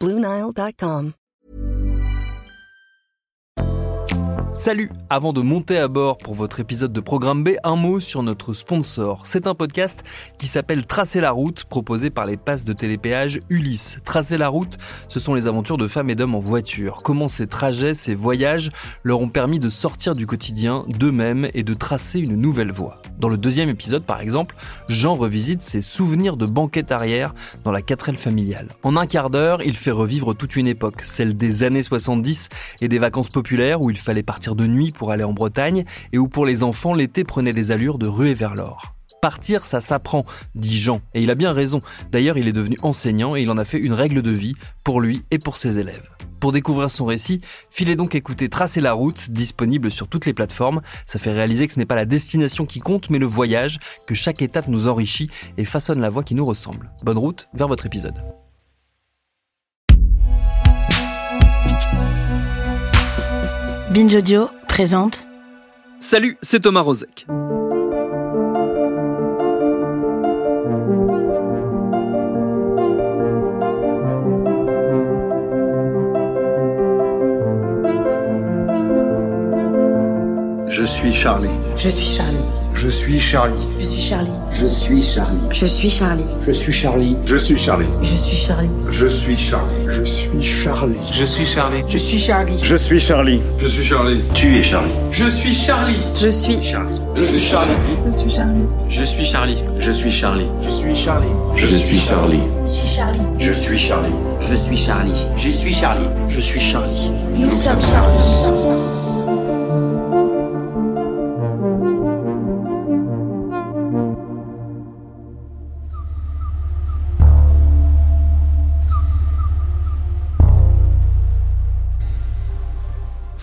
Bluenile.com. Salut Avant de monter à bord pour votre épisode de Programme B, un mot sur notre sponsor. C'est un podcast qui s'appelle Tracer la route, proposé par les passes de télépéage Ulysse. Tracer la route, ce sont les aventures de femmes et d'hommes en voiture. Comment ces trajets, ces voyages leur ont permis de sortir du quotidien d'eux-mêmes et de tracer une nouvelle voie. Dans le deuxième épisode, par exemple, Jean revisite ses souvenirs de banquette arrière dans la 4L familiale. En un quart d'heure, il fait revivre toute une époque, celle des années 70 et des vacances populaires où il fallait partir de nuit pour aller en Bretagne et où pour les enfants l'été prenait des allures de ruée vers l'or. Partir, ça s'apprend, dit Jean, et il a bien raison. D'ailleurs, il est devenu enseignant et il en a fait une règle de vie pour lui et pour ses élèves. Pour découvrir son récit, filez donc écouter Tracer la route, disponible sur toutes les plateformes. Ça fait réaliser que ce n'est pas la destination qui compte, mais le voyage, que chaque étape nous enrichit et façonne la voie qui nous ressemble. Bonne route vers votre épisode. Binge Audio présente Salut, c'est Thomas Rozek. Je suis Charlie. Je suis Charlie. Je suis Charlie. Je suis Charlie. Je suis Charlie. Je suis Charlie. Je suis Charlie. Je suis Charlie. Je suis Charlie. Je suis Charlie. Je suis Charlie. Je suis Charlie. Je suis Charlie. Je suis Charlie. Je suis Charlie. Tu es Charlie. Je suis Charlie. Je suis Charlie. Je suis Charlie. Je suis Charlie. Je suis Charlie. Je suis Charlie. Je suis Charlie. Je suis Charlie. Je suis Charlie. Je suis Charlie. Je suis Charlie. Je suis Charlie. Je suis Charlie. Nous sommes Charlie.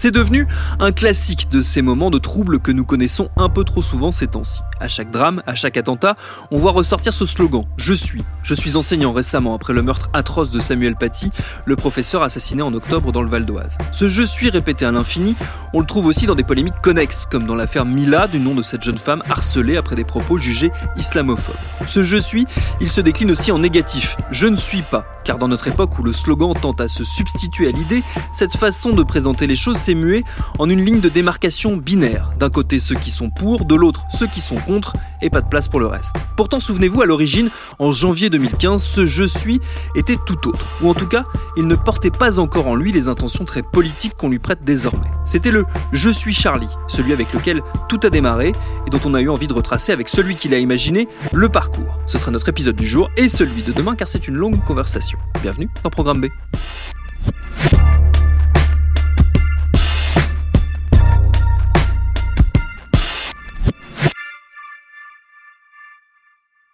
C'est devenu un classique de ces moments de troubles que nous connaissons un peu trop souvent ces temps-ci. À chaque drame, à chaque attentat, on voit ressortir ce slogan Je suis. Je suis enseignant récemment après le meurtre atroce de Samuel Paty, le professeur assassiné en octobre dans le Val d'Oise. Ce je suis répété à l'infini, on le trouve aussi dans des polémiques connexes, comme dans l'affaire Mila, du nom de cette jeune femme harcelée après des propos jugés islamophobes. Ce je suis, il se décline aussi en négatif. Je ne suis pas. Car dans notre époque où le slogan tend à se substituer à l'idée, cette façon de présenter les choses s'est muée en une ligne de démarcation binaire. D'un côté ceux qui sont pour, de l'autre ceux qui sont contre, et pas de place pour le reste. Pourtant, souvenez-vous, à l'origine, en janvier 2015, ce je suis était tout autre. Ou en tout cas, il ne portait pas encore en lui les intentions très politiques qu'on lui prête désormais. C'était le je suis Charlie, celui avec lequel tout a démarré et dont on a eu envie de retracer avec celui qui l'a imaginé le parcours. Ce sera notre épisode du jour et celui de demain car c'est une longue conversation. Bienvenue dans Programme B.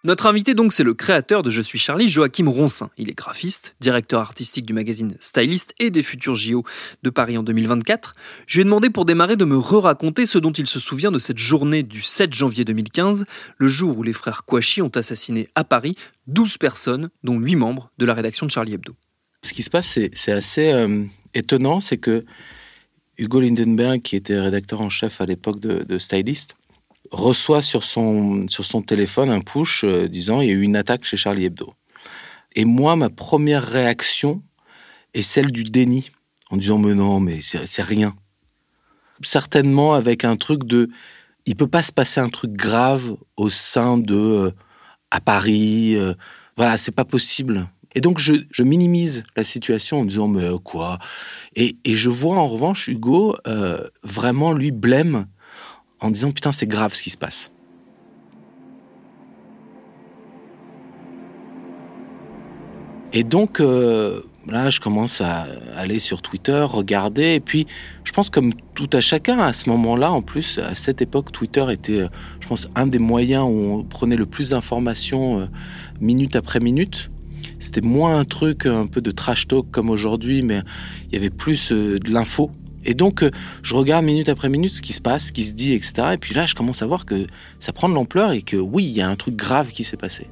Notre invité donc c'est le créateur de Je suis Charlie, Joachim Ronsin. Il est graphiste, directeur artistique du magazine Stylist et des futurs JO de Paris en 2024. Je lui ai demandé pour démarrer de me re-raconter ce dont il se souvient de cette journée du 7 janvier 2015, le jour où les frères Kouachi ont assassiné à Paris 12 personnes, dont 8 membres de la rédaction de Charlie Hebdo. Ce qui se passe, c'est, c'est assez euh, étonnant, c'est que Hugo Lindenberg, qui était rédacteur en chef à l'époque de, de Stylist, reçoit sur son, sur son téléphone un push euh, disant il y a eu une attaque chez Charlie Hebdo. Et moi, ma première réaction est celle du déni, en disant mais non, mais c'est, rien. Certainement avec un truc de il peut pas se passer un truc grave au sein de euh, à Paris, euh, voilà, c'est pas possible. Et donc je, je, minimise la situation en disant mais quoi? Et, et, je vois en revanche Hugo euh, vraiment lui blême en disant putain c'est grave ce qui se passe. Et donc euh, là je commence à aller sur Twitter, regarder et puis je pense comme tout à chacun à ce moment-là en plus à cette époque Twitter était je pense un des moyens où on prenait le plus d'informations euh, minute après minute. C'était moins un truc un peu de trash talk comme aujourd'hui, mais il y avait plus euh, de l'info. Et donc, euh, je regarde minute après minute ce qui se passe, ce qui se dit, etc. Et puis là, je commence à voir que ça prend de l'ampleur et que oui, il y a un truc grave qui s'est passé.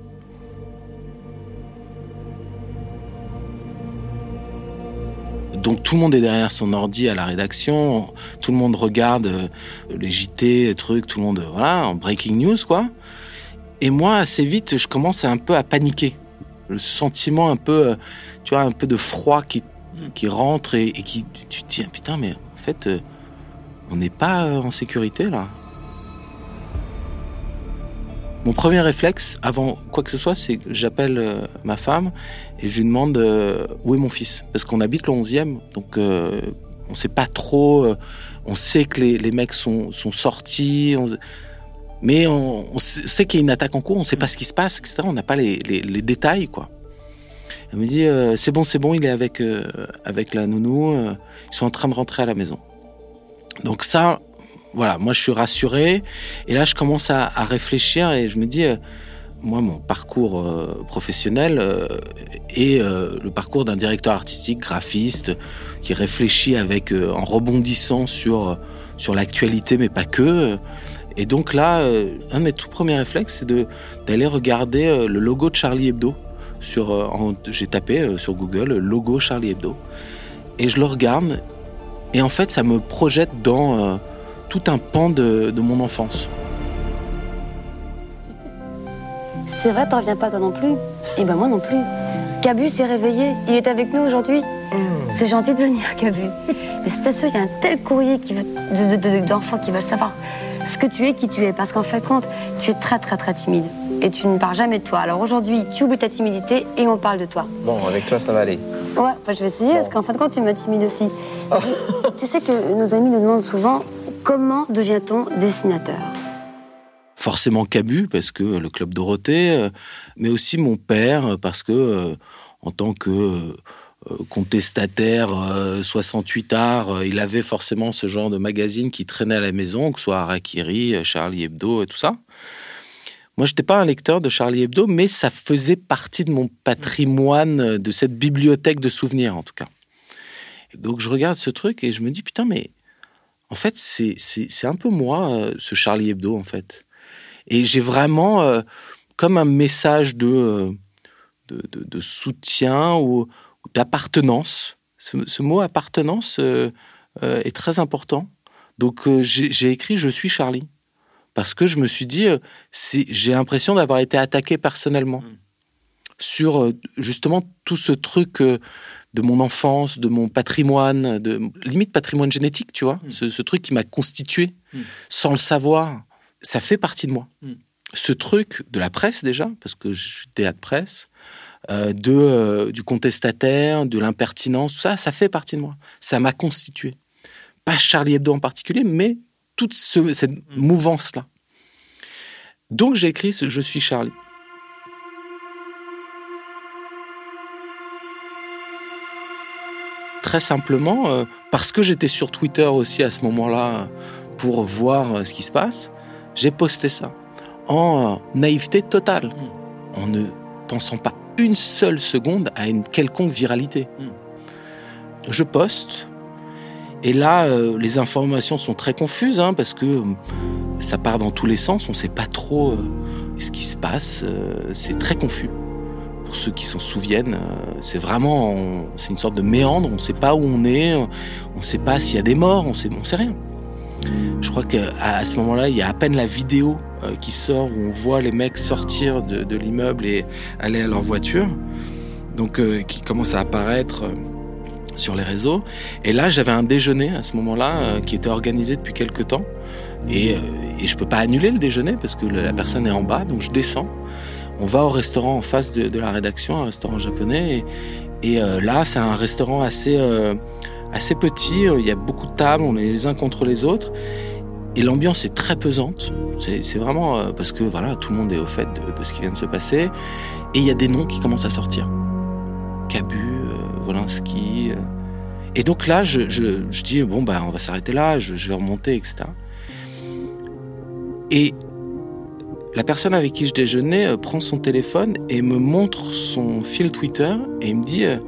Donc tout le monde est derrière son ordi à la rédaction, tout le monde regarde euh, les JT, les trucs, tout le monde, voilà, en breaking news, quoi. Et moi, assez vite, je commence un peu à paniquer. Le sentiment un peu, euh, tu vois, un peu de froid qui, qui rentre et, qui, tu te dis, putain, mais en fait, euh, on n'est pas euh, en sécurité là. Mon premier réflexe, avant quoi que ce soit, c'est que j'appelle euh, ma femme et je lui demande où est mon fils? Parce qu'on habite le 11e, donc on sait pas trop. on sait que les, mecs sont, sont sortis, mais on, sait qu'il y a une attaque en cours, on sait pas ce qui se passe, etc. On n'a pas les détails, quoi. Elle me dit euh, c'est bon, c'est bon, il est avec, euh, avec la nounou, euh, ils sont en train de rentrer à la maison. Donc ça, voilà, moi je suis rassuré. Et là, je commence à, réfléchir et je me dis, moi, mon parcours professionnel est le parcours d'un directeur artistique, graphiste, qui réfléchit avec, en rebondissant sur, sur l'actualité, mais pas que. Et donc là, un de mes tout premiers réflexes, c'est d'aller regarder le logo de Charlie Hebdo. Sur, euh, J'ai tapé euh, sur Google euh, logo Charlie Hebdo. Et je le regarde. Et en fait, ça me projette dans euh, tout un pan de, de mon enfance. C'est vrai, t'en reviens pas toi non plus Et ben moi non plus. Cabu s'est réveillé, il est avec nous aujourd'hui. C'est gentil de venir, Cabu. Mais c'est sûr, il y a un tel courrier qui veut, de- de- de- d'enfants qui veulent savoir ce que tu es, qui tu es. Parce qu'en fait, compte, tu es très très très timide. Et tu ne parles jamais de toi. Alors aujourd'hui, tu oublies ta timidité et on parle de toi. Bon, avec toi, ça va aller. Ouais, enfin, je vais essayer parce qu'en fin de compte, tu m'intimides aussi. tu sais que nos amis nous demandent souvent comment devient-on dessinateur? Forcément Cabu parce que le club Dorothée, euh, mais aussi mon père parce que euh, en tant que euh, contestataire euh, 68 art, il avait forcément ce genre de magazine qui traînait à la maison, que ce soit Harakiri, Charlie Hebdo et tout ça. Moi, je n'étais pas un lecteur de Charlie Hebdo, mais ça faisait partie de mon patrimoine, euh, de cette bibliothèque de souvenirs, en tout cas. Donc, je regarde ce truc et je me dis, putain, mais en fait, c'est un peu moi, euh, ce Charlie Hebdo, en fait. Et j'ai vraiment euh, comme un message de, de, soutien ou, d'appartenance. Ce, mot appartenance est très important. Donc j'ai écrit Je suis Charlie. Parce que je me suis dit, euh, j'ai l'impression d'avoir été attaqué personnellement sur euh, justement tout ce truc euh, de mon enfance, de mon patrimoine, de limite patrimoine génétique, tu vois, ce, ce truc qui m'a constitué Mm. sans le savoir. Ça fait partie de moi. Mm. Ce truc de la presse déjà, parce que je suis théâtre presse, euh, de, euh, du contestataire, de l'impertinence, ça, ça fait partie de moi. Ça m'a constitué. Pas Charlie Hebdo en particulier, mais toute ce- cette mouvance-là. Donc j'ai écrit ce Je suis Charlie. Très simplement, euh, parce que j'étais sur Twitter aussi à ce moment-là euh, pour voir euh, ce qui se passe, j'ai posté ça en euh, naïveté totale, en ne pensant pas une seule seconde à une quelconque viralité. Je poste, et là, euh, les informations sont très confuses, hein, parce que euh, ça part dans tous les sens, on ne sait pas trop euh, ce qui se passe, c'est très confus. Pour ceux qui s'en souviennent, c'est vraiment, c'est une sorte de méandre, on ne sait pas où on est, on ne sait pas s'il y a des morts, on on sait rien. Je crois qu'à ce moment-là, il y a à peine la vidéo qui sort où on voit les mecs sortir de, de l'immeuble et aller à leur voiture, donc qui commence à apparaître sur les réseaux. Et là, j'avais un déjeuner à ce moment-là euh, qui était organisé depuis quelques temps. Et, euh, je peux pas annuler le déjeuner parce que la personne est en bas, donc je descends. On va au restaurant en face de, la rédaction, un restaurant japonais. Et, euh, là, c'est un restaurant assez, assez petit. Il y a beaucoup de tables, on est les uns contre les autres. Et l'ambiance est très pesante. C'est vraiment parce que voilà, tout le monde est au fait de, de ce qui vient de se passer. Et il y a des noms qui commencent à sortir. Cabu, euh. Et donc là, je, je, je dis, bon, bah, on va s'arrêter là, je, vais remonter, etc. Et La personne avec qui je déjeunais euh, prend son téléphone et me montre son fil Twitter et il me dit euh,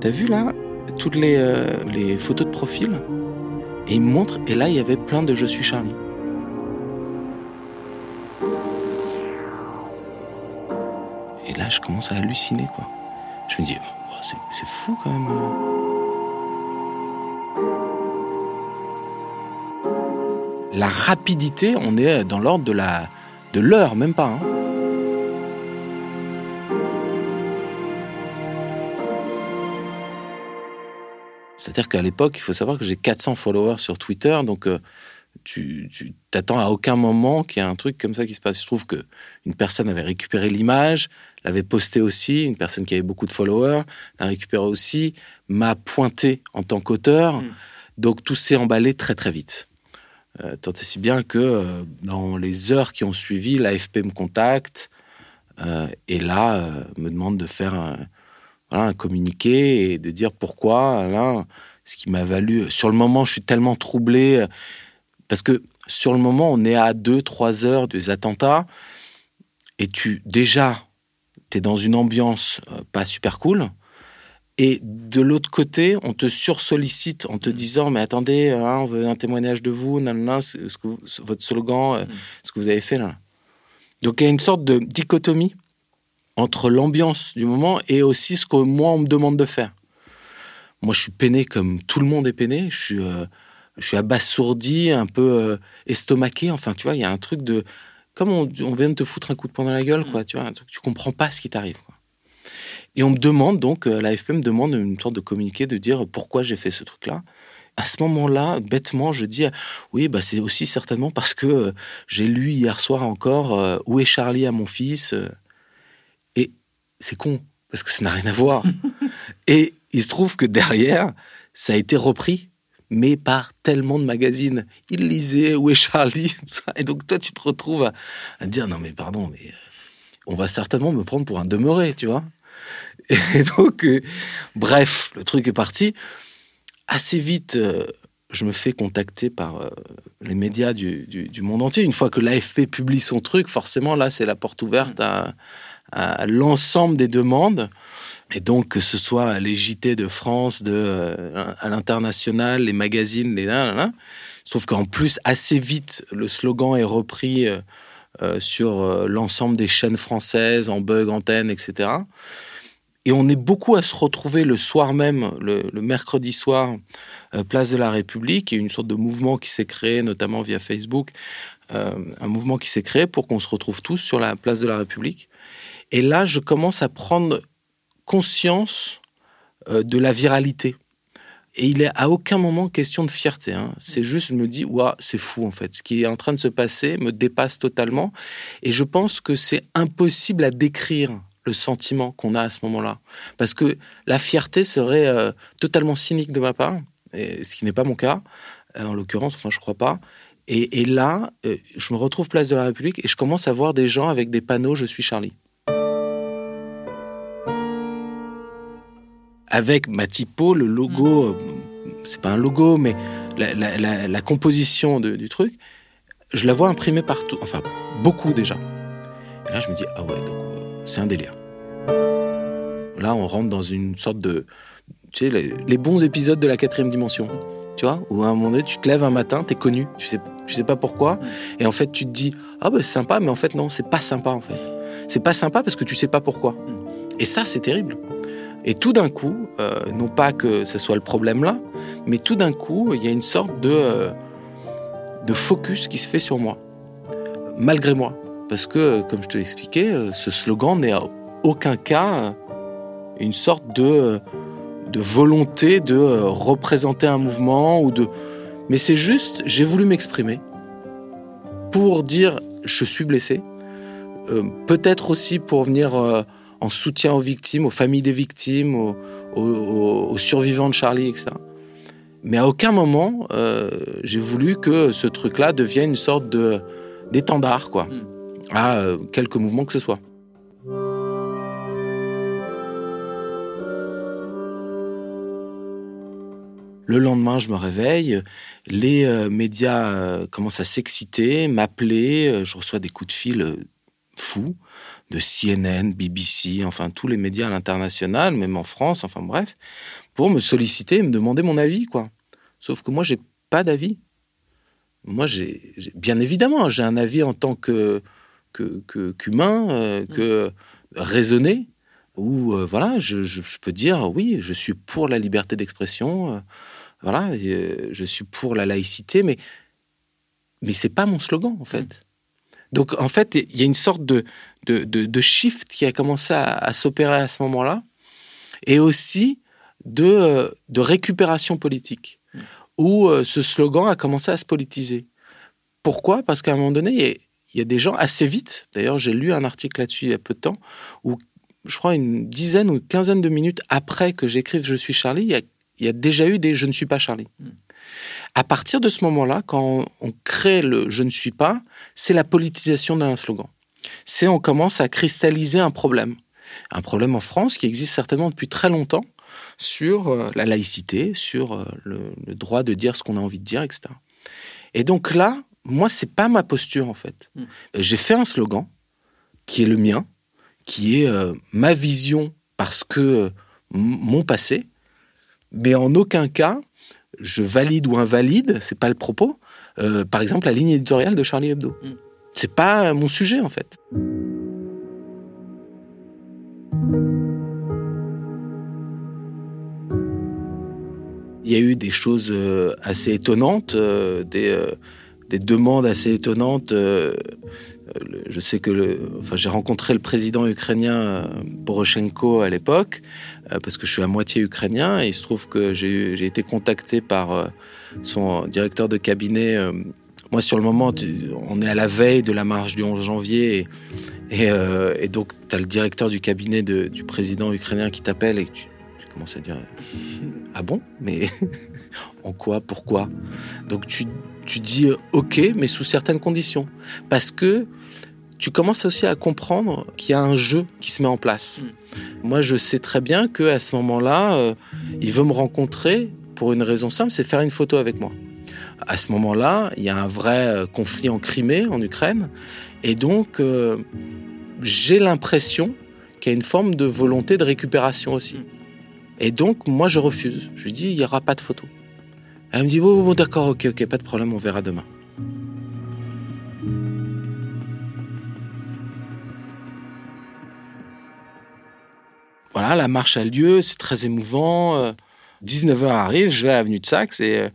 T'as vu là toutes les, les photos de profil? Et il me montre et là il y avait plein de Je suis Charlie. Et là je commence à halluciner quoi. Je me dis c'est fou quand même. La rapidité, on est dans l'ordre de la de l'heure, même pas. hein. C'est-à-dire qu'à l'époque, il faut savoir que j'ai 400 followers sur Twitter, donc euh, tu tu t'attends à aucun moment qu'il y ait un truc comme ça qui se passe. Je trouve que une personne avait récupéré l'image, l'avait posté aussi, une personne qui avait beaucoup de followers l'a récupéré aussi, m'a pointé en tant qu'auteur, Mm. donc tout s'est emballé très très vite. Euh, tant et si bien que euh, dans les heures qui ont suivi, l'AFP me contacte euh, et là me demande de faire un, voilà, un communiqué et de dire pourquoi. Là, ce qui m'a valu. Sur le moment, je suis tellement troublé parce que sur le moment, on est à 2-3 heures des attentats et tu déjà tu es dans une ambiance euh, pas super cool. Et de l'autre côté, on te sursollicite en te disant Mais attendez, euh, hein, on veut un témoignage de vous, nanana, ce que vous- votre slogan, euh, ce que vous avez fait là. Donc il y a une sorte de dichotomie entre l'ambiance du moment et aussi ce que moi on me demande de faire. Moi je suis peiné comme tout le monde est peiné, je suis, euh, je suis abasourdi, un peu euh, estomaqué, enfin tu vois, il y a un truc de. Comme on, on vient de te foutre un coup de poing dans la gueule, quoi, tu vois, un truc, tu comprends pas ce qui t'arrive. Et on me demande donc, euh, l'AFP me demande une sorte de communiqué de dire pourquoi j'ai fait ce truc-là. À ce moment-là, bêtement, je dis oui, bah c'est aussi certainement parce que euh, j'ai lu hier soir encore euh, Où est Charlie à mon fils Et c'est con, parce que ça n'a rien à voir. Et il se trouve que derrière, ça a été repris, mais par tellement de magazines. Il lisait Où est Charlie. Et donc toi, tu te retrouves à, à dire non, mais pardon, mais euh, on va certainement me prendre pour un demeuré, tu vois. Et donc, euh, bref, le truc est parti. Assez vite, euh, je me fais contacter par euh, les médias du, du- du monde entier. Une fois que l'AFP publie son truc, forcément, là, c'est la porte ouverte à, à l'ensemble des demandes. Et donc, que ce soit les JT de France, euh, à l'international, les magazines, les là, là, là. Sauf qu'en plus, assez vite, le slogan est repris euh, euh, sur l'ensemble des chaînes françaises, en bug, antenne, etc. Et on est beaucoup à se retrouver le soir même, le, le mercredi soir, place de la République. Il y a une sorte de mouvement qui s'est créé, notamment via Facebook, un mouvement qui s'est créé pour qu'on se retrouve tous sur la place de la République. Et là, je commence à prendre conscience euh, de la viralité. Et il est à aucun moment question de fierté. hein. C'est juste, je me dis, waouh, c'est fou en fait. Ce qui est en train de se passer me dépasse totalement. Et je pense que c'est impossible à décrire le sentiment qu'on a à ce moment-là. Parce que la fierté serait euh, totalement cynique de ma part, et ce qui n'est pas mon cas, euh, en l'occurrence, enfin je crois pas. Et, et là, euh, je me retrouve place de la République et je commence à voir des gens avec des panneaux Je suis Charlie. Avec ma typo, le logo, euh, c'est pas un logo, mais la, la- la- la composition de- du truc, je la vois imprimée partout, enfin beaucoup déjà. Et là, je me dis, ah ouais, euh, c'est un délire. Là, on rentre dans une sorte de. Tu sais, les, les bons épisodes de la quatrième dimension. Tu vois, où à un moment donné, tu te lèves un matin, t'es connu, tu sais, tu sais pas pourquoi, et en fait, tu te dis, ah bah c'est sympa, mais en fait, non, c'est pas sympa, en fait. C'est pas sympa parce que tu sais pas pourquoi. Et ça, c'est terrible. Et tout d'un coup, euh, non pas que ce soit le problème là, mais tout d'un coup, il y a une sorte de, euh, de focus qui se fait sur moi, malgré moi. Parce que, comme je te l'expliquais, euh, ce slogan n'est à aucun cas une sorte de, de volonté de représenter un mouvement ou de. Mais c'est juste, j'ai voulu m'exprimer pour dire je suis blessé. Peut-être aussi pour venir en soutien aux victimes, aux familles des victimes, aux, aux- aux- aux survivants de Charlie, etc. Mais à aucun moment, euh, j'ai voulu que ce truc-là devienne une sorte de d'étendard, quoi, Mm. à euh, quelque mouvement que ce soit. Le lendemain, je me réveille, les euh, médias commencent à s'exciter, m'appeler, je reçois des coups de fil fous de CNN, BBC, enfin tous les médias à l'international, même en France, enfin bref, pour me solliciter et me demander mon avis, quoi. Sauf que moi, j'ai pas d'avis. Moi, j'ai bien évidemment, j'ai un avis en tant que qu'humain, euh, que raisonné, où euh, voilà, je, je, peux dire oui, je suis pour la liberté d'expression, euh, voilà, je suis pour la laïcité, mais mais c'est pas mon slogan en fait. Mm. Donc en fait, il y a une sorte de de, de, shift qui a commencé à, s'opérer à ce moment-là, et aussi de de récupération politique, mm. où ce slogan a commencé à se politiser. Pourquoi? Parce qu'à un moment donné, il y a des gens assez vite, d'ailleurs j'ai lu un article là-dessus il y a peu de temps, où je crois une dizaine ou une quinzaine de minutes après que j'écrive Je suis Charlie, il y, a, déjà eu des Je ne suis pas Charlie. Hmm. À partir de ce moment-là, quand on, crée le Je ne suis pas, c'est la politisation d'un slogan. C'est on commence à cristalliser un problème. Un problème en France qui existe certainement depuis très longtemps sur euh, la laïcité, sur euh, le, le droit de dire ce qu'on a envie de dire, etc. Et donc là, moi, c'est pas ma posture en fait. Hmm. J'ai fait un slogan qui est le mien, qui est euh, ma vision parce que euh, mon passé, mais en aucun cas je valide ou invalide, c'est pas le propos. Euh, par exemple, la ligne éditoriale de Charlie Hebdo. Hmm. C'est pas mon sujet en fait. Il y a eu des choses assez étonnantes, des des demandes assez étonnantes. Euh, je sais que enfin, j'ai rencontré le président ukrainien euh, Poroshenko à l'époque, euh, parce que je suis à moitié ukrainien, et il se trouve que j'ai été contacté par son directeur de cabinet. Moi, sur le moment, on est à la veille de la marche du 11 janvier, et, et, donc tu as le directeur du cabinet du président ukrainien qui t'appelle, et tu, tu commences à dire Ah bon? Mais en quoi? Pourquoi? Donc tu tu dis euh, OK, mais sous certaines conditions. Parce que tu commences aussi à comprendre qu'il y a un jeu qui se met en place. Mm. Moi, je sais très bien que à ce moment-là, euh, il veut me rencontrer pour une raison simple, c'est faire une photo avec moi. À ce moment-là, il y a un vrai euh, conflit en Crimée, en Ukraine, et donc j'ai l'impression qu'il y a une forme de volonté de récupération aussi. Mm. Et donc, moi, je refuse. Je lui dis, il n'y aura pas de photo. Elle me dit, oh, bon, d'accord, ok, ok, pas de problème, on verra demain. Voilà, la marche a lieu, c'est très émouvant. 19h euh, arrive, je vais à Avenue de Saxe et euh,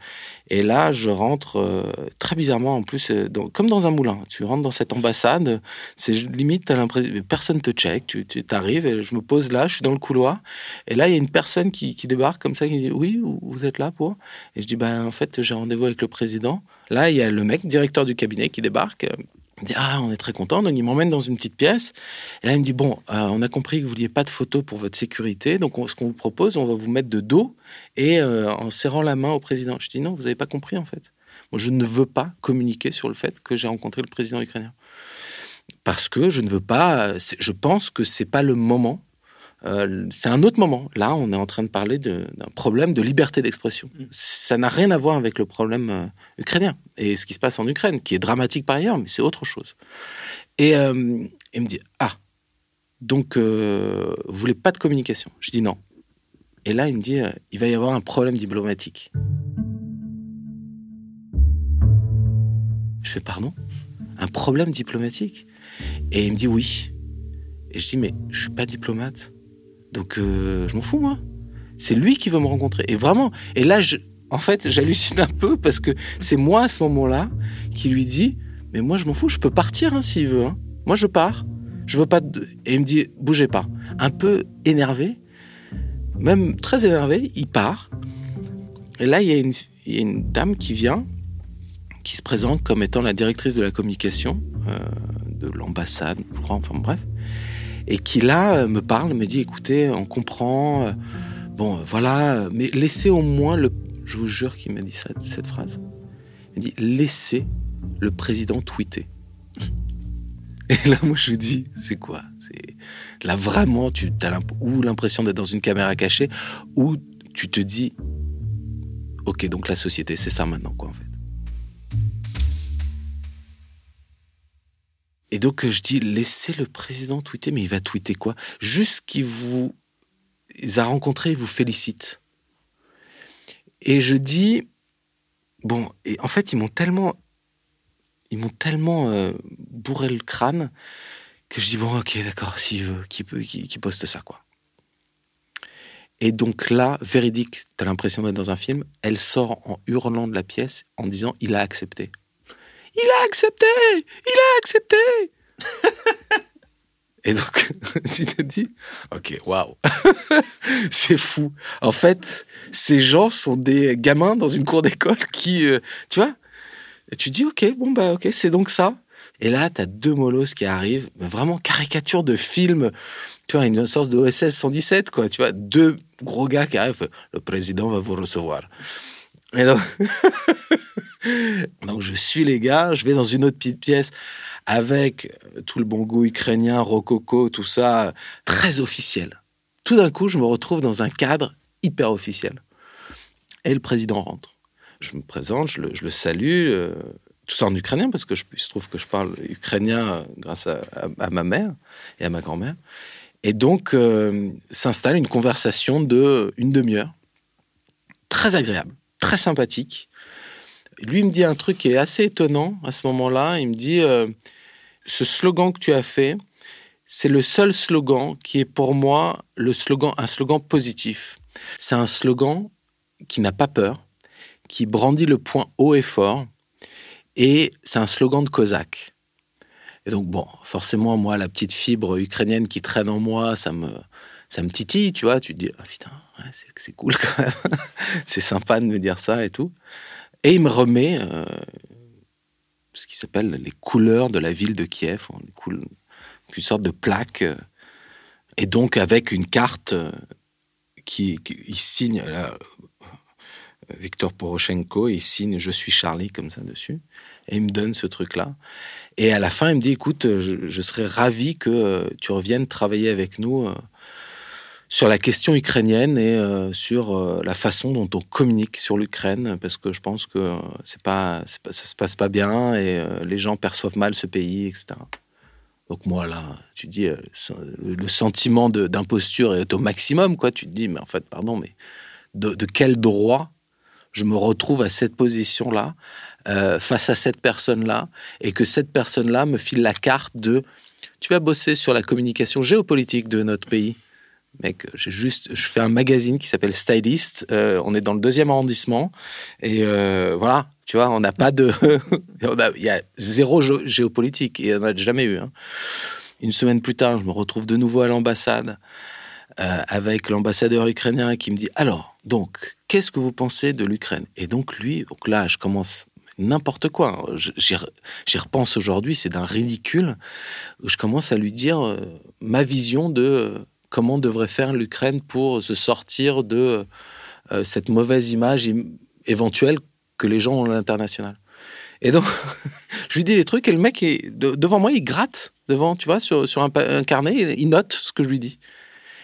et là, je rentre euh, très bizarrement, en plus, euh, comme dans un moulin. Tu rentres dans cette ambassade, c'est limite, as l'impression, personne te check, tu, tu arrives, et je me pose là, je suis dans le couloir, et là, il y a une personne qui, débarque comme ça, qui dit Oui, vous êtes là pour? Et je dis Ben, en fait, j'ai rendez-vous avec le président. Là, il y a le mec, directeur du cabinet, qui débarque. Il dit Ah, on est très content. Donc, il m'emmène dans une petite pièce. Et là, il me dit Bon, euh, on a compris que vous vouliez pas de photos pour votre sécurité. Donc, ce qu'on vous propose, on va vous mettre de dos et euh, en serrant la main au président. Je dis Non, vous n'avez pas compris, en fait. Moi, je ne veux pas communiquer sur le fait que j'ai rencontré le président ukrainien. Parce que je ne veux pas. Je pense que c'est pas le moment euh, c'est un autre moment. Là, on est en train de parler d'un problème de liberté d'expression. Mm. Ça n'a rien à voir avec le problème euh, ukrainien et ce qui se passe en Ukraine, qui est dramatique par ailleurs, mais c'est autre chose. Et euh, il me dit Ah, donc vous voulez pas de communication? Je dis non. Et là, il me dit Il va y avoir un problème diplomatique. Je fais Pardon? Un problème diplomatique? Et il me dit Oui. Et je dis Mais je suis pas diplomate. Donc euh, je m'en fous moi. C'est lui qui veut me rencontrer. Et vraiment, et là, en fait, j'hallucine un peu parce que c'est moi à ce moment-là qui lui dit, mais moi je m'en fous, je peux partir hein, s'il veut. Hein. Moi je pars. Je veux pas. Et il me dit, bougez pas. Un peu énervé, même très énervé, il part. Et là, il y a une, il y a une dame qui vient, qui se présente comme étant la directrice de la communication euh, de l'ambassade, je crois, enfin bref et qui là euh, me parle, me dit écoutez, on comprend, euh, bon voilà, mais laissez au moins le. Je vous jure qu'il m'a dit cette phrase. Il dit laissez le président tweeter. Et là, moi, je dis c'est quoi? C'est là vraiment, tu as ou l'impression d'être dans une caméra cachée, ou tu te dis ok, donc la société, c'est ça maintenant, quoi. Et donc, je dis, laissez le président tweeter, mais il va tweeter quoi? Juste qu'il vous a rencontré, il vous félicite. Et je dis, bon, et en fait, ils m'ont tellement, ils m'ont tellement euh, bourré le crâne que je dis, bon, ok, d'accord, s'il veut, qu'il qui, poste ça, quoi. Et donc là, véridique, t'as l'impression d'être dans un film, elle sort en hurlant de la pièce en disant, il a accepté. Il a accepté Il a accepté Et donc, tu te dis, ok, waouh, c'est fou. En fait, ces gens sont des gamins dans une cour d'école qui, euh, tu vois, tu dis, ok, bon, bah, ok, c'est donc ça. Et là, tu as deux molosses qui arrivent, vraiment caricature de film, tu vois, une sorte de OSS 117, quoi, tu vois, deux gros gars qui arrivent, le président va vous recevoir. Et donc, je suis les gars, je vais dans une autre petite pièce avec tout le bon goût ukrainien, rococo, tout ça, très officiel. Tout d'un coup, je me retrouve dans un cadre hyper officiel. Et le président rentre. Je me présente, je le, salue, euh, tout ça en ukrainien, parce que je, trouve que je parle ukrainien grâce à, ma mère et à ma grand-mère. Et donc, euh, s'installe une conversation de demi-heure, très agréable, très sympathique, lui me dit un truc qui est assez étonnant à ce moment-là. Il me dit euh, ce slogan que tu as fait, c'est le seul slogan qui est pour moi le slogan, un slogan positif. C'est un slogan qui n'a pas peur, qui brandit le point haut et fort, et c'est un slogan de Cosaque. Et donc bon, forcément moi la petite fibre ukrainienne qui traîne en moi, ça me ça me titille, tu vois. Tu te dis ah, putain, c'est cool quand même, c'est sympa de me dire ça et tout. Et il me remet euh, ce qui s'appelle les couleurs de la ville de Kiev, une, sorte de plaque, euh, et donc avec une carte euh, qui, il signe, Victor Poroshenko, il signe Je suis Charlie comme ça dessus, et il me donne ce truc-là. Et à la fin, il me dit, écoute, je serais ravi que tu reviennes travailler avec nous sur la question ukrainienne et euh, sur euh, la façon dont on communique sur l'Ukraine, parce que je pense que euh, c'est pas, ça se passe pas bien et les gens perçoivent mal ce pays, etc. Donc moi là, tu dis le sentiment d'imposture est au maximum, quoi. Tu te dis mais en fait, pardon, mais de, de quel droit je me retrouve à cette position-là face à cette personne-là et que cette personne-là me file la carte de tu vas bosser sur la communication géopolitique de notre pays mec, j'ai juste, je fais un magazine qui s'appelle Stylist. Euh, on est dans le deuxième arrondissement et euh, voilà, tu vois, on n'a pas de, il y a zéro géopolitique et on n'a jamais eu. Hein. Une semaine plus tard, je me retrouve de nouveau à l'ambassade euh, avec l'ambassadeur ukrainien qui me dit alors, donc, qu'est-ce que vous pensez de l'Ukraine? Et donc lui, donc là, je commence n'importe quoi. J'y repense aujourd'hui, c'est d'un ridicule. Je commence à lui dire ma vision de comment devrait faire l'Ukraine pour se sortir de euh, cette mauvaise image éventuelle que les gens ont à l'international. Et donc, je lui dis des trucs et le mec, est, devant moi, il gratte, devant, tu vois, sur, sur un, carnet, il note ce que je lui dis.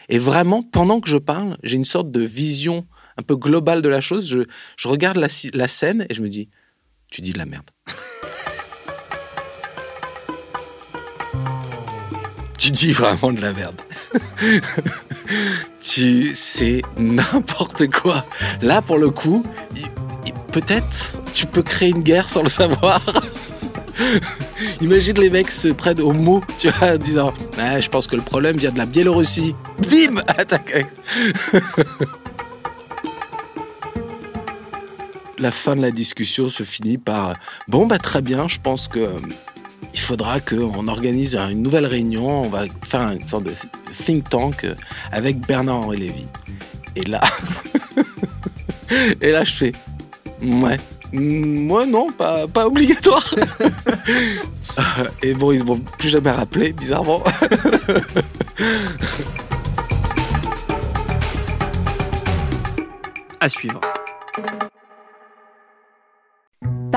Et vraiment, pendant que je parle, j'ai une sorte de vision un peu globale de la chose. Je, je regarde la, la scène et je me dis, tu dis de la merde. tu dis vraiment de la merde. tu sais n'importe quoi. Là, pour le coup, peut-être tu peux créer une guerre sans le savoir. Imagine les mecs se prennent au mot, tu vois, en disant ah, Je pense que le problème vient de la Biélorussie. Bim Attaque La fin de la discussion se finit par Bon, bah très bien, je pense que il faudra qu'on organise une nouvelle réunion. On va faire une sorte de think tank avec Bernard-Henri Lévy. Et là, et là, je fais, ouais, moi non, pas, obligatoire. et bon, ils ne m'ont plus jamais rappelé, bizarrement. à suivre.